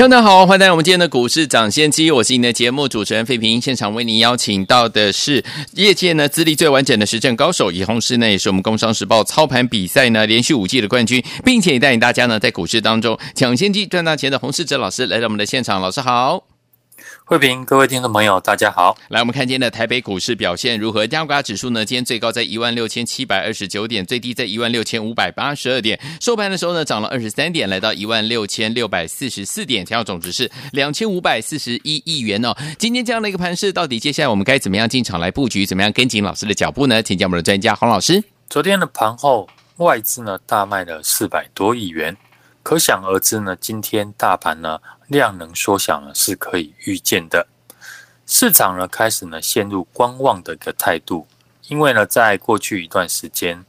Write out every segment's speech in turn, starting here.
大家好，欢迎来到我们今天的股市抢先机，我是您的节目主持人费平。现场为您邀请到的是业界呢资历最完整的实战高手，也同时呢也是我们工商时报操盘比赛呢连续五季的冠军，并且也带领大家呢在股市当中抢先机赚大钱的洪世哲老师来到我们的现场，老师好。慧平，各位听众朋友，大家好。来，我们看今天的台北股市表现如何？加权指数呢？今天最高在一万六千七百二十九点，最低在一万六千五百八十二点。收盘的时候呢，涨了二十三点，来到一万六千六百四十四点，成交总值是两千五百四十一亿元哦。今天这样的一个盘势，到底接下来我们该怎么样进场来布局？怎么样跟紧老师的脚步呢？请教我们的专家洪老师。昨天的盘后，外资呢大卖了四百多亿元，可想而知呢，今天大盘呢。量能缩小呢是可以预见的，市场呢开始呢陷入观望的一个态度，因为呢在过去一段时间，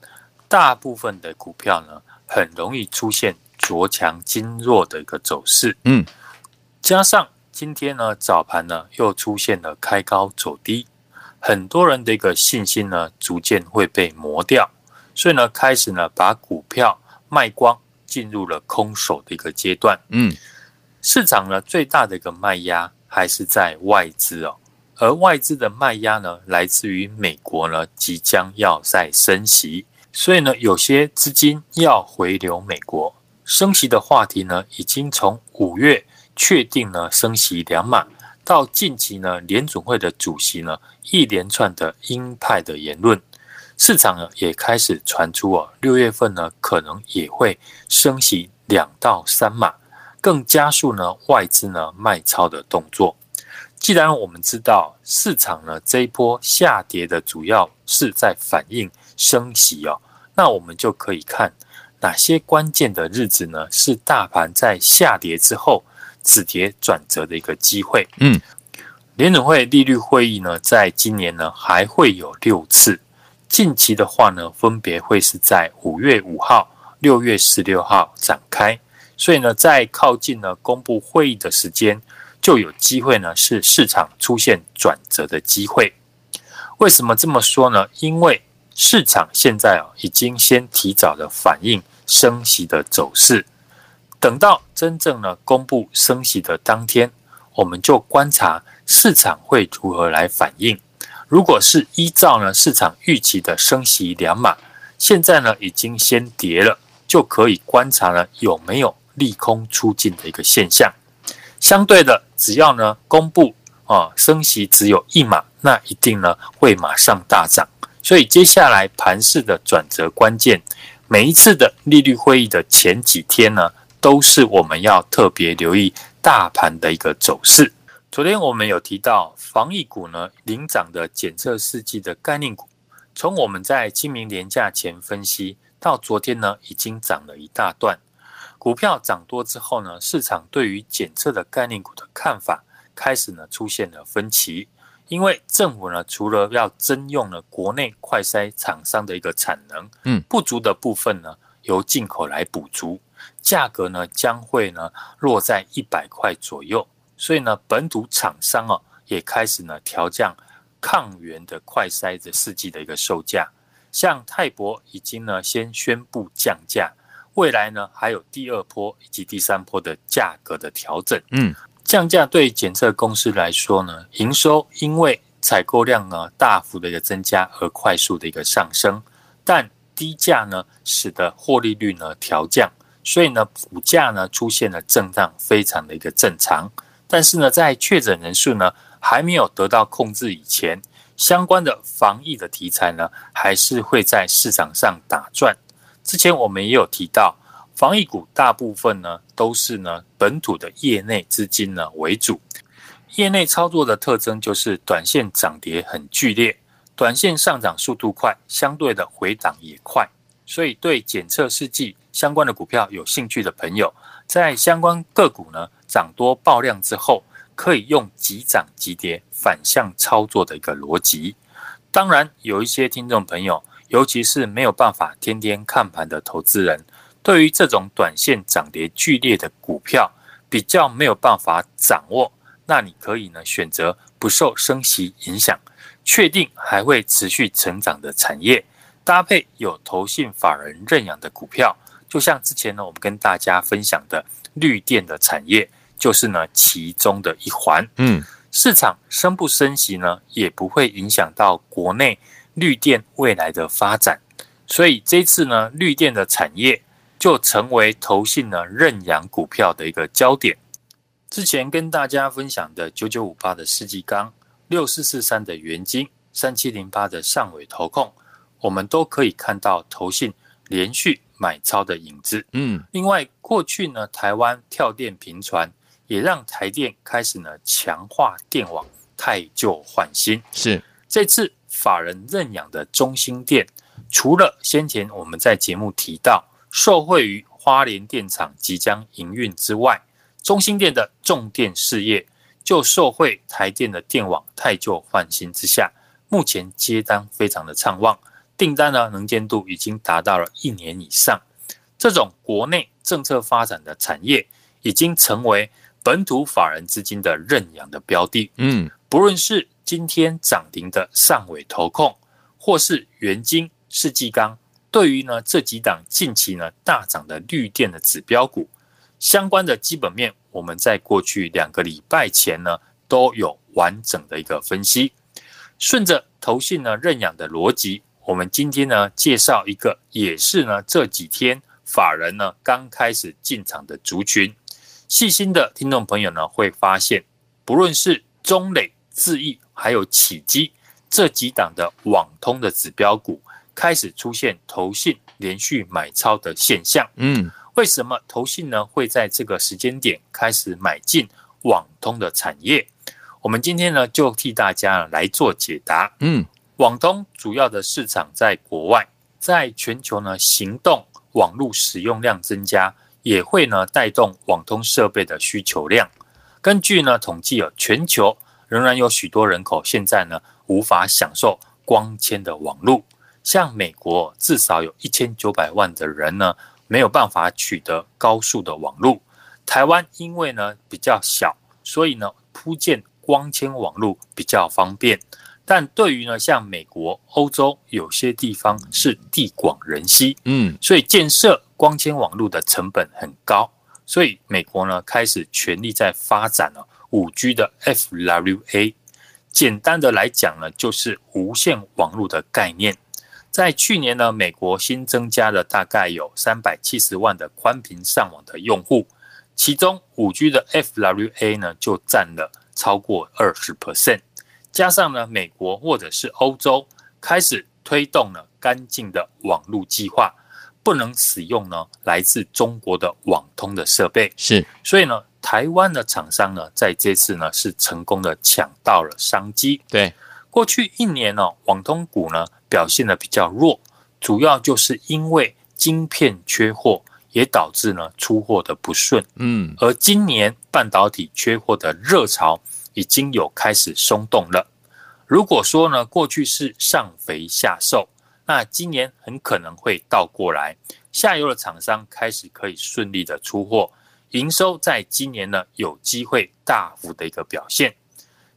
大部分的股票呢很容易出现着强经弱的一个走势，嗯，加上今天呢早盘呢又出现了开高走低，很多人的一个信心呢逐渐会被磨掉，所以呢开始呢把股票卖光，进入了空手的一个阶段，嗯。市场呢最大的一个卖压还是在外资哦，而外资的卖压呢来自于美国呢即将要再升息，所以呢有些资金要回流美国。升息的话题呢已经从五月确定呢升息两码，到近期呢联准会的主席呢一连串的鹰派的言论，市场呢也开始传出哦六月份呢可能也会升息两到三码。更加速呢外资呢卖超的动作。既然我们知道市场呢这一波下跌的主要是在反映升息哦，那我们就可以看哪些关键的日子呢是大盘在下跌之后止跌转折的一个机会。嗯，联准会利率会议呢在今年呢还会有六次，近期的话呢分别会是在五月五号、六月十六号展开。所以呢，在靠近呢公布会议的时间，就有机会呢是市场出现转折的机会。为什么这么说呢？因为市场现在啊已经先提早的反映升息的走势，等到真正呢公布升息的当天，我们就观察市场会如何来反应。如果是依照呢市场预期的升息两码，现在呢已经先跌了，就可以观察了有没有。利空出尽的一个现象，相对的，只要呢公布啊升息只有一码，那一定呢会马上大涨。所以接下来盘势的转折关键，每一次的利率会议的前几天呢，都是我们要特别留意大盘的一个走势。昨天我们有提到防疫股呢领涨的检测试剂的概念股，从我们在清明连假前分析到昨天呢，已经涨了一大段。股票涨多之后呢，市场对于检测的概念股的看法开始呢出现了分歧，因为政府呢除了要征用了国内快筛厂商的一个产能，嗯，不足的部分呢由进口来补足，价格呢将会呢落在一百块左右，所以呢本土厂商啊也开始呢调降抗原的快筛的试剂的一个售价，像泰博已经呢先宣布降价。未来呢，还有第二波以及第三波的价格的调整。嗯，降价对检测公司来说呢，营收因为采购量呢大幅的一个增加而快速的一个上升，但低价呢使得获利率呢调降，所以呢股价呢出现了震荡，非常的一个正常。但是呢，在确诊人数呢还没有得到控制以前，相关的防疫的题材呢还是会在市场上打转。之前我们也有提到，防疫股大部分呢都是呢本土的业内资金呢为主，业内操作的特征就是短线涨跌很剧烈，短线上涨速度快，相对的回档也快，所以对检测试剂相关的股票有兴趣的朋友，在相关个股呢涨多爆量之后，可以用急涨急跌反向操作的一个逻辑。当然，有一些听众朋友，尤其是没有办法天天看盘的投资人，对于这种短线涨跌剧烈的股票，比较没有办法掌握。那你可以呢选择不受升息影响，确定还会持续成长的产业，搭配有投信法人认养的股票，就像之前呢我们跟大家分享的绿电的产业，就是呢其中的一环。嗯，市场升不升息呢，也不会影响到国内绿电未来的发展，所以这次呢绿电的产业就成为投信呢认养股票的一个焦点。之前跟大家分享的九九五八的世纪钢、六四四三的元晶、三七零八的上尾投控，我们都可以看到投信连续买超的影子。嗯，另外过去呢，台湾跳电频传，也让台电开始呢强化电网，太旧换新。是这次法人认养的中兴电，除了先前我们在节目提到受惠于花莲电厂即将营运之外，中兴电的重电事业就受惠台电的电网太旧换新之下，目前接单非常的畅旺，订单呢能见度已经达到了一年以上。这种国内政策发展的产业，已经成为本土法人资金的认养的标的。嗯，不论是今天涨停的上尾投控，或是元晶、世纪钢，对于呢这几档近期呢大涨的绿电的指标股。相关的基本面，我们在过去两个礼拜前呢都有完整的一个分析。顺着投信呢认养的逻辑，我们今天呢介绍一个，也是呢这几天法人呢刚开始进场的族群。细心的听众朋友呢会发现，不论是中磊、智易还有起基这几档的网通的指标股，开始出现投信连续买超的现象。嗯。为什么投信呢会在这个时间点开始买进网通的产业？我们今天呢就替大家来做解答。嗯，网通主要的市场在国外，在全球呢行动网络使用量增加，也会呢带动网通设备的需求量。根据呢统计，有全球仍然有许多人口现在呢无法享受光纤的网络，像美国至少有一千九百万的人呢。没有办法取得高速的网络，台湾因为呢比较小，所以呢铺建光纤网络比较方便。但对于呢像美国、欧洲有些地方是地广人稀，嗯，所以建设光纤网络的成本很高。所以美国呢开始全力在发展了五 G 的 FWA。简单的来讲呢，就是无线网络的概念。在去年呢，美国新增加了大概有三百七十万的宽频上网的用户，其中五 G 的 FWA 呢就占了超过二十 percent，加上呢美国或者是欧洲开始推动了干净的网络计划，不能使用呢来自中国的网通的设备，是，所以呢台湾的厂商呢在这次呢是成功的抢到了商机，对。过去一年呢，网通股呢表现的比较弱，主要就是因为晶片缺货，也导致呢出货的不顺。嗯，而今年半导体缺货的热潮已经有开始松动了。如果说呢过去是上肥下瘦，那今年很可能会倒过来，下游的厂商开始可以顺利的出货，营收在今年呢有机会大幅的一个表现。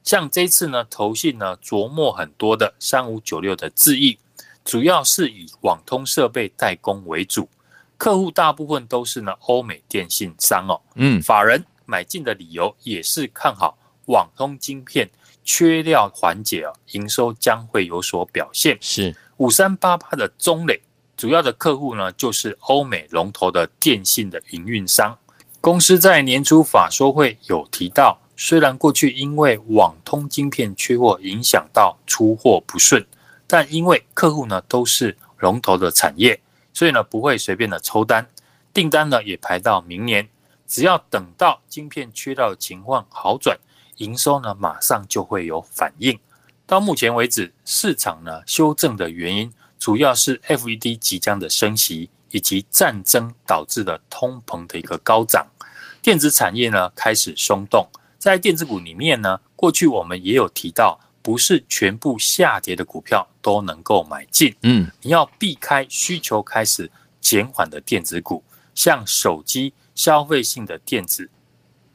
像这次呢，投信呢琢磨很多的三五九六的智易，主要是以网通设备代工为主，客户大部分都是呢欧美电信商哦。嗯，法人买进的理由也是看好网通晶片缺料缓解哦，营收将会有所表现。是五三八八的中磊，主要的客户呢就是欧美龙头的电信的营运商，公司在年初法说会有提到。虽然过去因为网通晶片缺货影响到出货不顺，但因为客户呢都是龙头的产业，所以呢不会随便的抽单，订单呢也排到明年。只要等到晶片缺料的情况好转，营收呢马上就会有反应。到目前为止，市场呢修正的原因主要是 FED 即将的升息，以及战争导致的通膨的一个高涨，电子产业呢开始松动。在电子股里面呢，过去我们也有提到不是全部下跌的股票都能够买进。嗯，你要避开需求开始减缓的电子股，像手机、消费性的电子。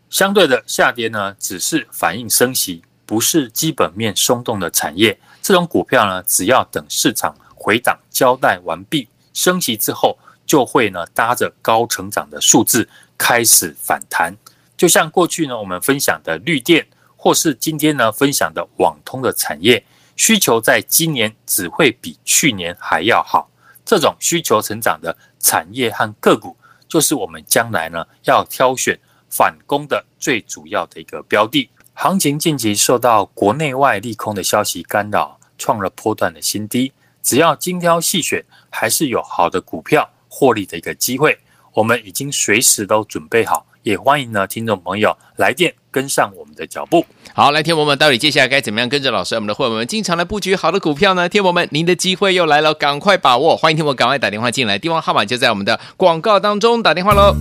相对的下跌呢，只是反映升息，不是基本面松动的产业。这种股票呢，只要等市场回档交代完毕，升息之后，就会呢搭着高成长的数字开始反弹。就像过去呢，我们分享的绿电，或是今天呢分享的网通的产业，需求在今年只会比去年还要好。这种需求成长的产业和个股，就是我们将来呢要挑选反攻的最主要的一个标的。行情近期受到国内外利空的消息干扰，创了波段的新低。只要精挑细选，还是有好的股票获利的一个机会。我们已经随时都准备好。也欢迎呢，听众朋友来电跟上我们的脚步。好，来，天博们到底接下来该怎么样跟着老师，我们的会员们进场来布局好的股票呢？天博们，您的机会又来了，赶快把握！欢迎天博赶快打电话进来，电话号码就在我们的广告当中，打电话喽。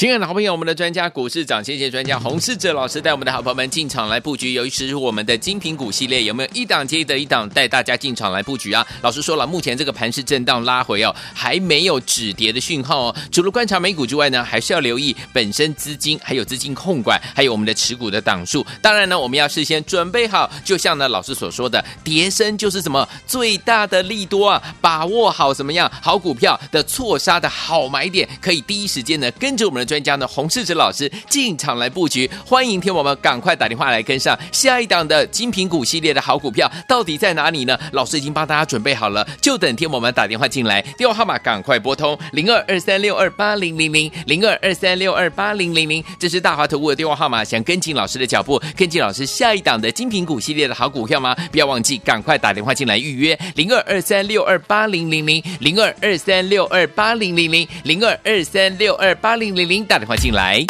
亲爱的好朋友，我们的专家股市涨谢谢专家洪世哲老师带我们的好朋友们进场来布局，尤其是我们的精品股系列，有没有一档接着一档带大家进场来布局啊？老师说了，目前这个盘势震荡拉回哦，还没有止跌的讯号哦。除了观察美股之外呢，还是要留意本身资金还有资金控管，还有我们的持股的档数。当然呢，我们要事先准备好，就像呢老师所说的，跌升就是什么最大的利多啊，把握好什么样好股票的错杀的好买点，可以第一时间呢跟着我们的。专家呢，洪世哲老师进场来布局，欢迎听我们赶快打电话来跟上下一档的精品股系列的好股票，到底在哪里呢？老师已经帮大家准备好了，就等听我们打电话进来，电话号码赶快拨通零二二三六二八零零零零二二三六二八零零零，这是大华投顾的电话号码。想跟进老师的脚步，跟进老师下一档的精品股系列的好股票吗？不要忘记赶快打电话进来预约零二二三六二八零零零零二二三六二八零零零零二二三六二八零零零。打电话进来。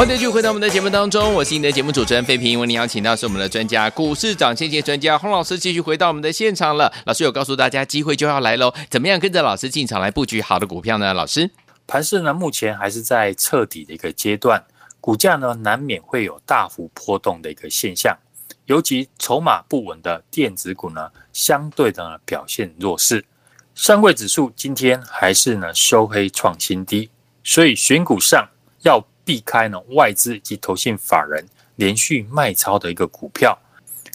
欢迎继续回到我们的节目当中，我是你的节目主持人费平。为您邀请到是我们的专家，股市涨先机专家洪老师，继续回到我们的现场了。老师有告诉大家，机会就要来喽，怎么样跟着老师进场来布局好的股票呢？老师，盘市呢目前还是在测底的一个阶段，股价呢难免会有大幅波动的一个现象，尤其筹码不稳的电子股呢，相对的表现弱势。上柜指数今天还是呢收黑创新低，所以选股上要。避开呢外资以及投信法人连续卖超的一个股票，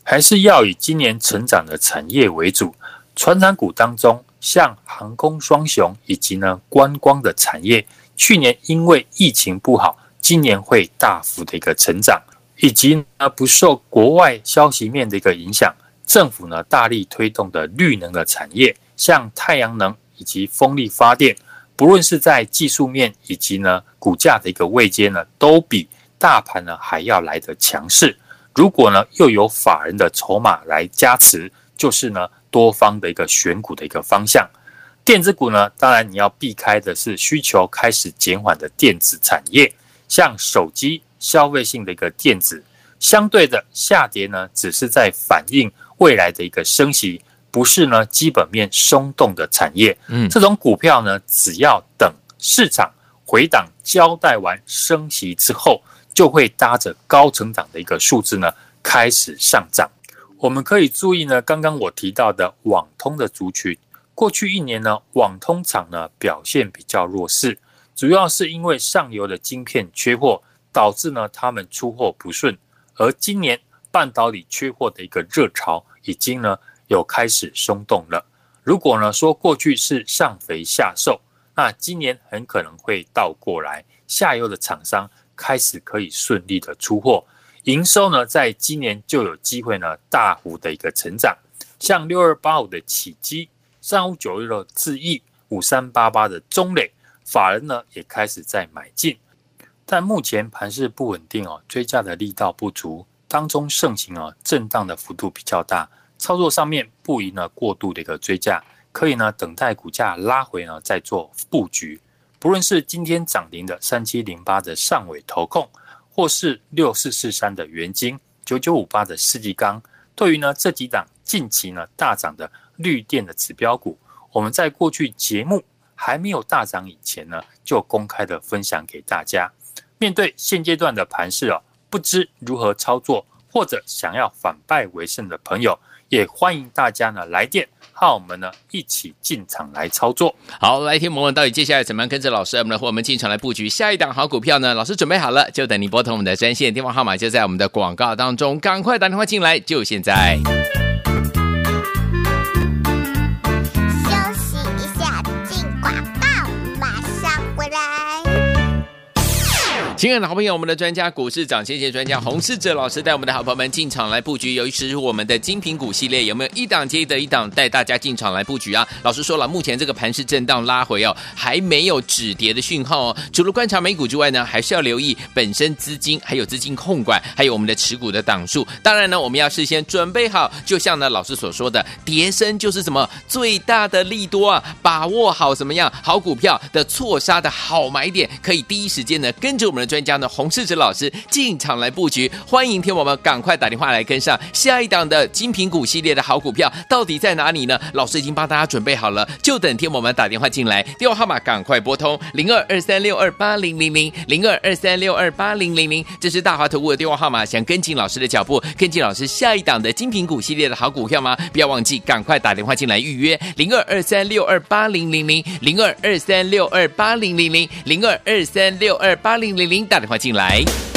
还是要以今年成长的产业为主。传产股当中，像航空双雄以及呢观光的产业，去年因为疫情不好，今年会大幅的一个成长，以及呢不受国外消息面的一个影响，政府呢大力推动的绿能的产业，像太阳能以及风力发电。不论是在技术面以及呢股价的一个位阶呢，都比大盘呢还要来得强势。如果呢又有法人的筹码来加持，就是呢多方的一个选股的一个方向。电子股呢，当然你要避开的是需求开始减缓的电子产业，像手机、消费性的一个电子，相对的下跌呢，只是在反映未来的一个升息，不是呢基本面松动的产业。嗯，这种股票呢，只要等市场回档交代完升息之后，就会搭着高成长的一个数字呢，开始上涨。我们可以注意呢，刚刚我提到的网通的族群，过去一年呢，网通厂呢表现比较弱势，主要是因为上游的晶片缺货，导致呢他们出货不顺。而今年半导体缺货的一个热潮，已经呢有开始松动了。如果呢说过去是上肥下瘦，那今年很可能会倒过来，下游的厂商开始可以顺利的出货。营收呢，在今年就有机会呢大幅的一个成长，像六二八五的启基、三五九六的智易、五三八八的中磊，法人呢也开始在买进，但目前盘势不稳定哦，追加的力道不足，当中盛行哦震荡的幅度比较大，操作上面不宜呢过度的一个追价，可以呢等待股价拉回呢再做布局，不论是今天涨停的三七零八的上尾投控。或是六四四三的元晶，九九五八的世纪钢，对于呢这几档近期呢大涨的绿电的指标股，我们在过去节目还没有大涨以前呢，就公开的分享给大家。面对现阶段的盘势哦，不知如何操作，或者想要反败为胜的朋友，也欢迎大家呢来电。和，我们呢一起进场来操作。好，来听我们到底接下来怎么样跟着老师，我们呢和我们进场来布局下一档好股票呢？老师准备好了，就等你拨通我们的专线电话号码，就在我们的广告当中，赶快打电话进来，就现在。亲爱的好朋友，我们的专家股市长，谢谢专家洪世哲老师带我们的好朋友们进场来布局，尤其是我们的精品股系列，有没有一档接着一档带大家进场来布局啊？老师说了，目前这个盘势震荡拉回哦，还没有止跌的讯号哦。除了观察美股之外呢，还是要留意本身资金还有资金控管，还有我们的持股的档数。当然呢，我们要事先准备好，就像呢老师所说的，跌升就是什么最大的利多啊，把握好什么样好股票的错杀的好买点，可以第一时间呢跟着我们专。家呢，洪世哲老师进场来布局，欢迎听我们赶快打电话来跟上下一档的精品股系列的好股票，到底在哪里呢？老师已经帮大家准备好了，就等听我们打电话进来，电话号码赶快拨通零二二三六二八零零零零二二三六二八零零零，这是大华投顾的电话号码。想跟紧老师的脚步，跟进老师下一档的精品股系列的好股票吗？不要忘记赶快打电话进来预约零二二三六二八零零零零二二三六二八零零零零二二三六二八零零零。打电话进来。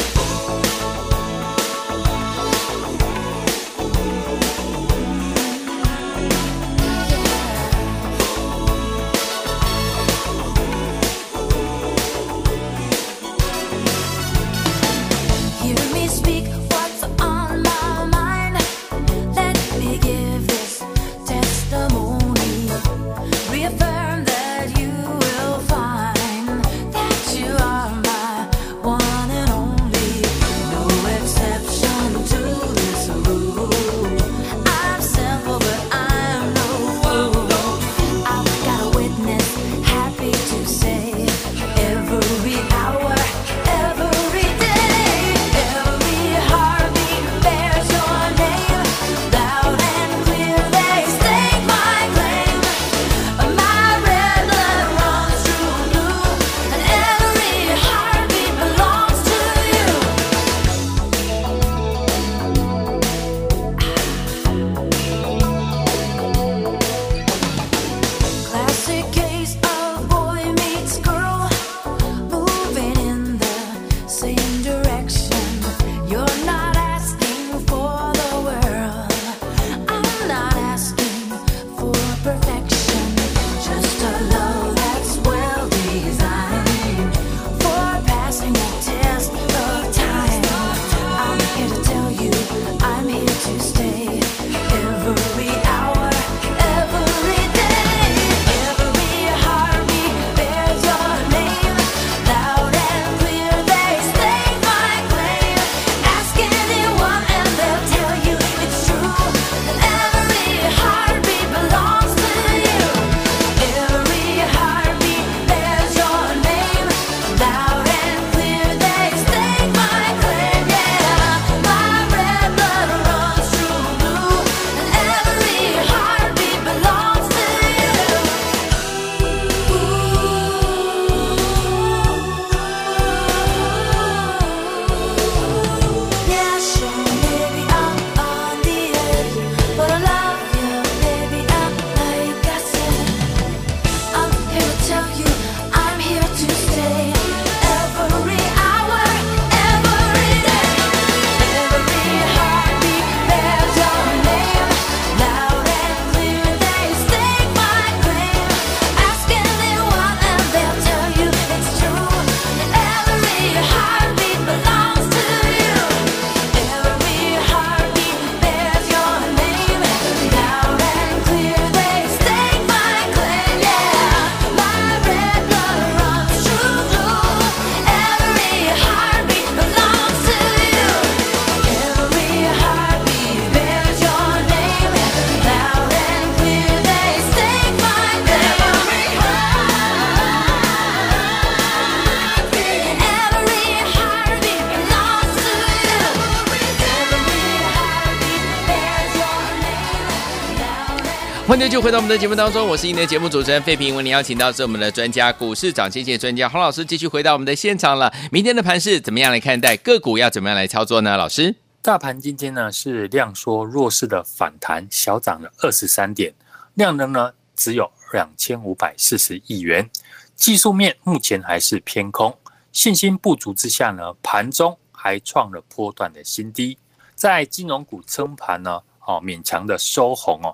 续回到我们的节目当中，我是您的节目主持人费平。为您邀请到是我们的专家，股市涨跌界专家洪老师，继续回到我们的现场了。明天的盘势怎么样来看待？个股要怎么样来操作呢？老师，大盘今天呢是量缩弱势的反弹，小涨了二十三点，量能呢只有两千五百四十亿元。技术面目前还是偏空，信心不足之下呢，盘中还创了波段的新低。在金融股撑盘呢，哦勉强的收红哦。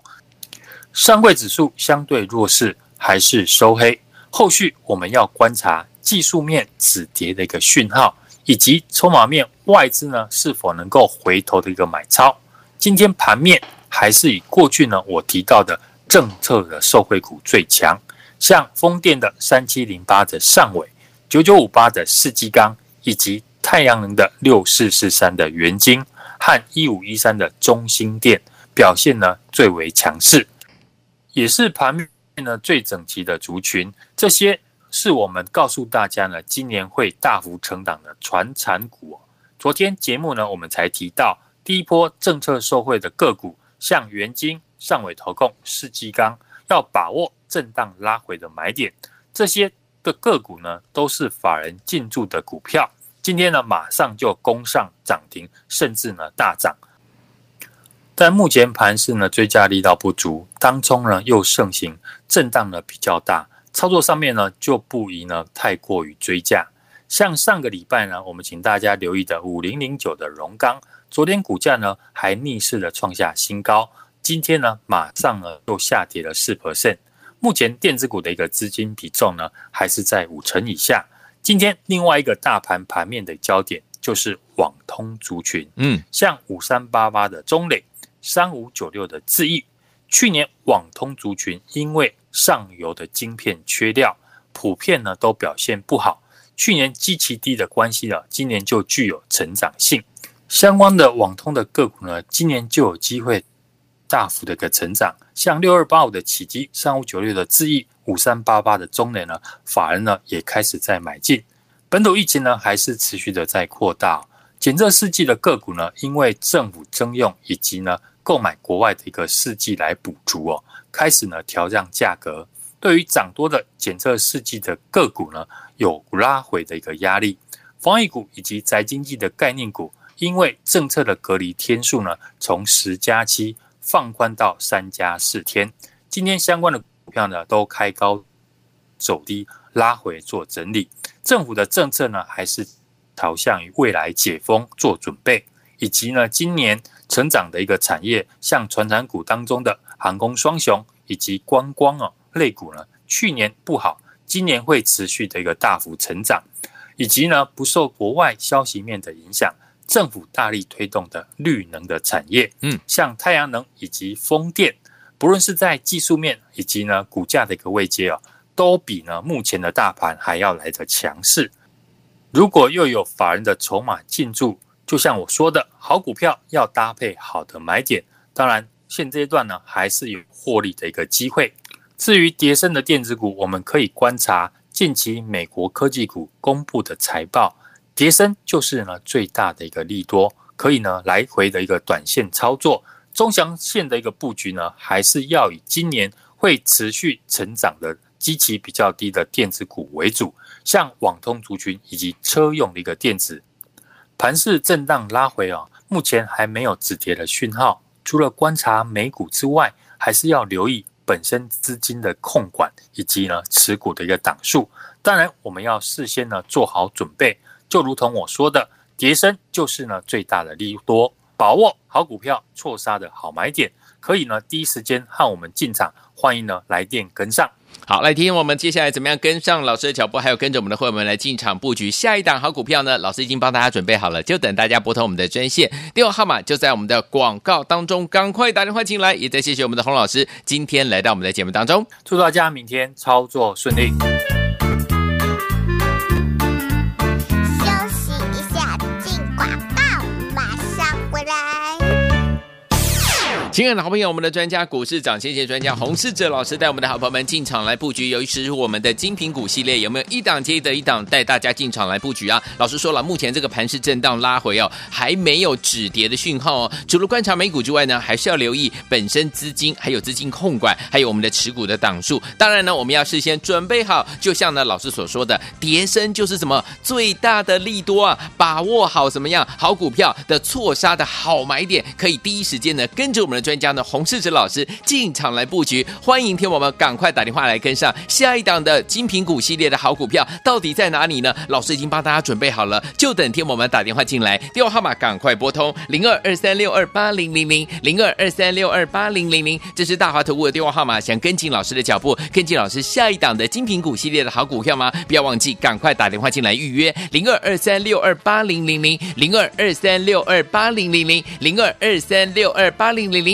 上柜指数相对弱势，还是收黑。后续我们要观察技术面止跌的一个讯号，以及筹码面外资呢是否能够回头的一个买超。今天盘面还是以过去呢我提到的政策的受惠股最强，像风电的三七零八的上纬，九九五八的世纪钢，以及太阳能的六四四三的元晶和一五一三的中兴电表现呢最为强势。也是盘面呢最整齐的族群，这些是我们告诉大家呢，今年会大幅成长的传产股。昨天节目呢，我们才提到第一波政策受惠的个股，像元晶、上尾投控、世纪钢，要把握震荡拉回的买点。这些的个股呢，都是法人进驻的股票，今天呢马上就攻上涨停，甚至呢大涨。但目前盘势呢，追加力道不足，当中呢又盛行，震荡呢比较大，操作上面呢就不宜呢太过于追价。像上个礼拜呢，我们请大家留意的五零零九的荣钢，昨天股价呢还逆势的创下新高，今天呢马上呢又下跌了四 percent。目前电子股的一个资金比重呢还是在五成以下。今天另外一个大盘盘面的焦点就是网通族群，嗯，像五三八八的中磊。三五九六的智易，去年网通族群因为上游的晶片缺料，普遍呢都表现不好。去年基期低的关系呢，今年就具有成长性。相关的网通的个股呢，今年就有机会大幅的一个成长。像六二八五的启碁，三五九六的智易，五三八八的中磊呢，法人呢也开始在买进。本土疫情呢还是持续的在扩大。检测试剂的个股呢，因为政府征用以及呢。购买国外的一个试剂来补足哦，开始呢调降价格。对于涨多的检测试剂的个股呢，有拉回的一个压力。防疫股以及宅经济的概念股，因为政策的隔离天数呢，从十加七放宽到三加四天。今天相关的股票呢，都开高走低，拉回做整理。政府的政策呢，还是朝向于未来解封做准备，以及呢，今年。成长的一个产业，像传产股当中的航空双雄以及观光哦类股呢，去年不好，今年会持续的一个大幅成长，以及呢不受国外消息面的影响，政府大力推动的绿能的产业，嗯，像太阳能以及风电，不论是在技术面以及呢股价的一个位阶哦，都比呢目前的大盘还要来得强势。如果又有法人的筹码进驻。就像我说的，好股票要搭配好的买点。当然，现阶段呢，还是有获利的一个机会。至于跌深的电子股，我们可以观察近期美国科技股公布的财报，跌深就是呢最大的一个利多，可以呢来回的一个短线操作。中长线的一个布局呢，还是要以今年会持续成长的基期比较低的电子股为主，像网通族群以及车用的一个电子。盘势震荡拉回啊，目前还没有止跌的讯号。除了观察美股之外，还是要留意本身资金的控管以及呢持股的一个档数。当然，我们要事先呢做好准备。就如同我说的，跌升就是呢最大的利多，把握好股票错杀的好买点，可以呢第一时间和我们进场。欢迎呢来电跟上。好，来听我们接下来怎么样跟上老师的脚步，还有跟着我们的会员们来进场布局下一档好股票呢？老师已经帮大家准备好了，就等大家拨通我们的专线，电话号码就在我们的广告当中，赶快打电话进来。也再谢谢我们的洪老师今天来到我们的节目当中，祝大家明天操作顺利。亲爱的好朋友，我们的专家股市长，谢谢专家洪世哲老师带我们的好朋友们进场来布局。由于是我们的精品股系列，有没有一档接着一档带大家进场来布局啊？老师说了，目前这个盘势震荡拉回哦，还没有止跌的讯号哦。除了观察美股之外呢，还是要留意本身资金，还有资金控管，还有我们的持股的档数。当然呢，我们要事先准备好，就像呢老师所说的，跌升就是什么最大的利多啊，把握好什么样好股票的错杀的好买点，可以第一时间呢跟着我们的。专家呢，洪世哲老师进场来布局，欢迎听我们赶快打电话来跟上下一档的精品股系列的好股票，到底在哪里呢？老师已经帮大家准备好了，就等听我们打电话进来，电话号码赶快拨通零二二三六二八零零零零二二三六二八零零零，这是大华投顾的电话号码。想跟进老师的脚步，跟进老师下一档的精品股系列的好股票吗？不要忘记赶快打电话进来预约零二二三六二八零零零零二二三六二八零零零零二二三六二八零零零。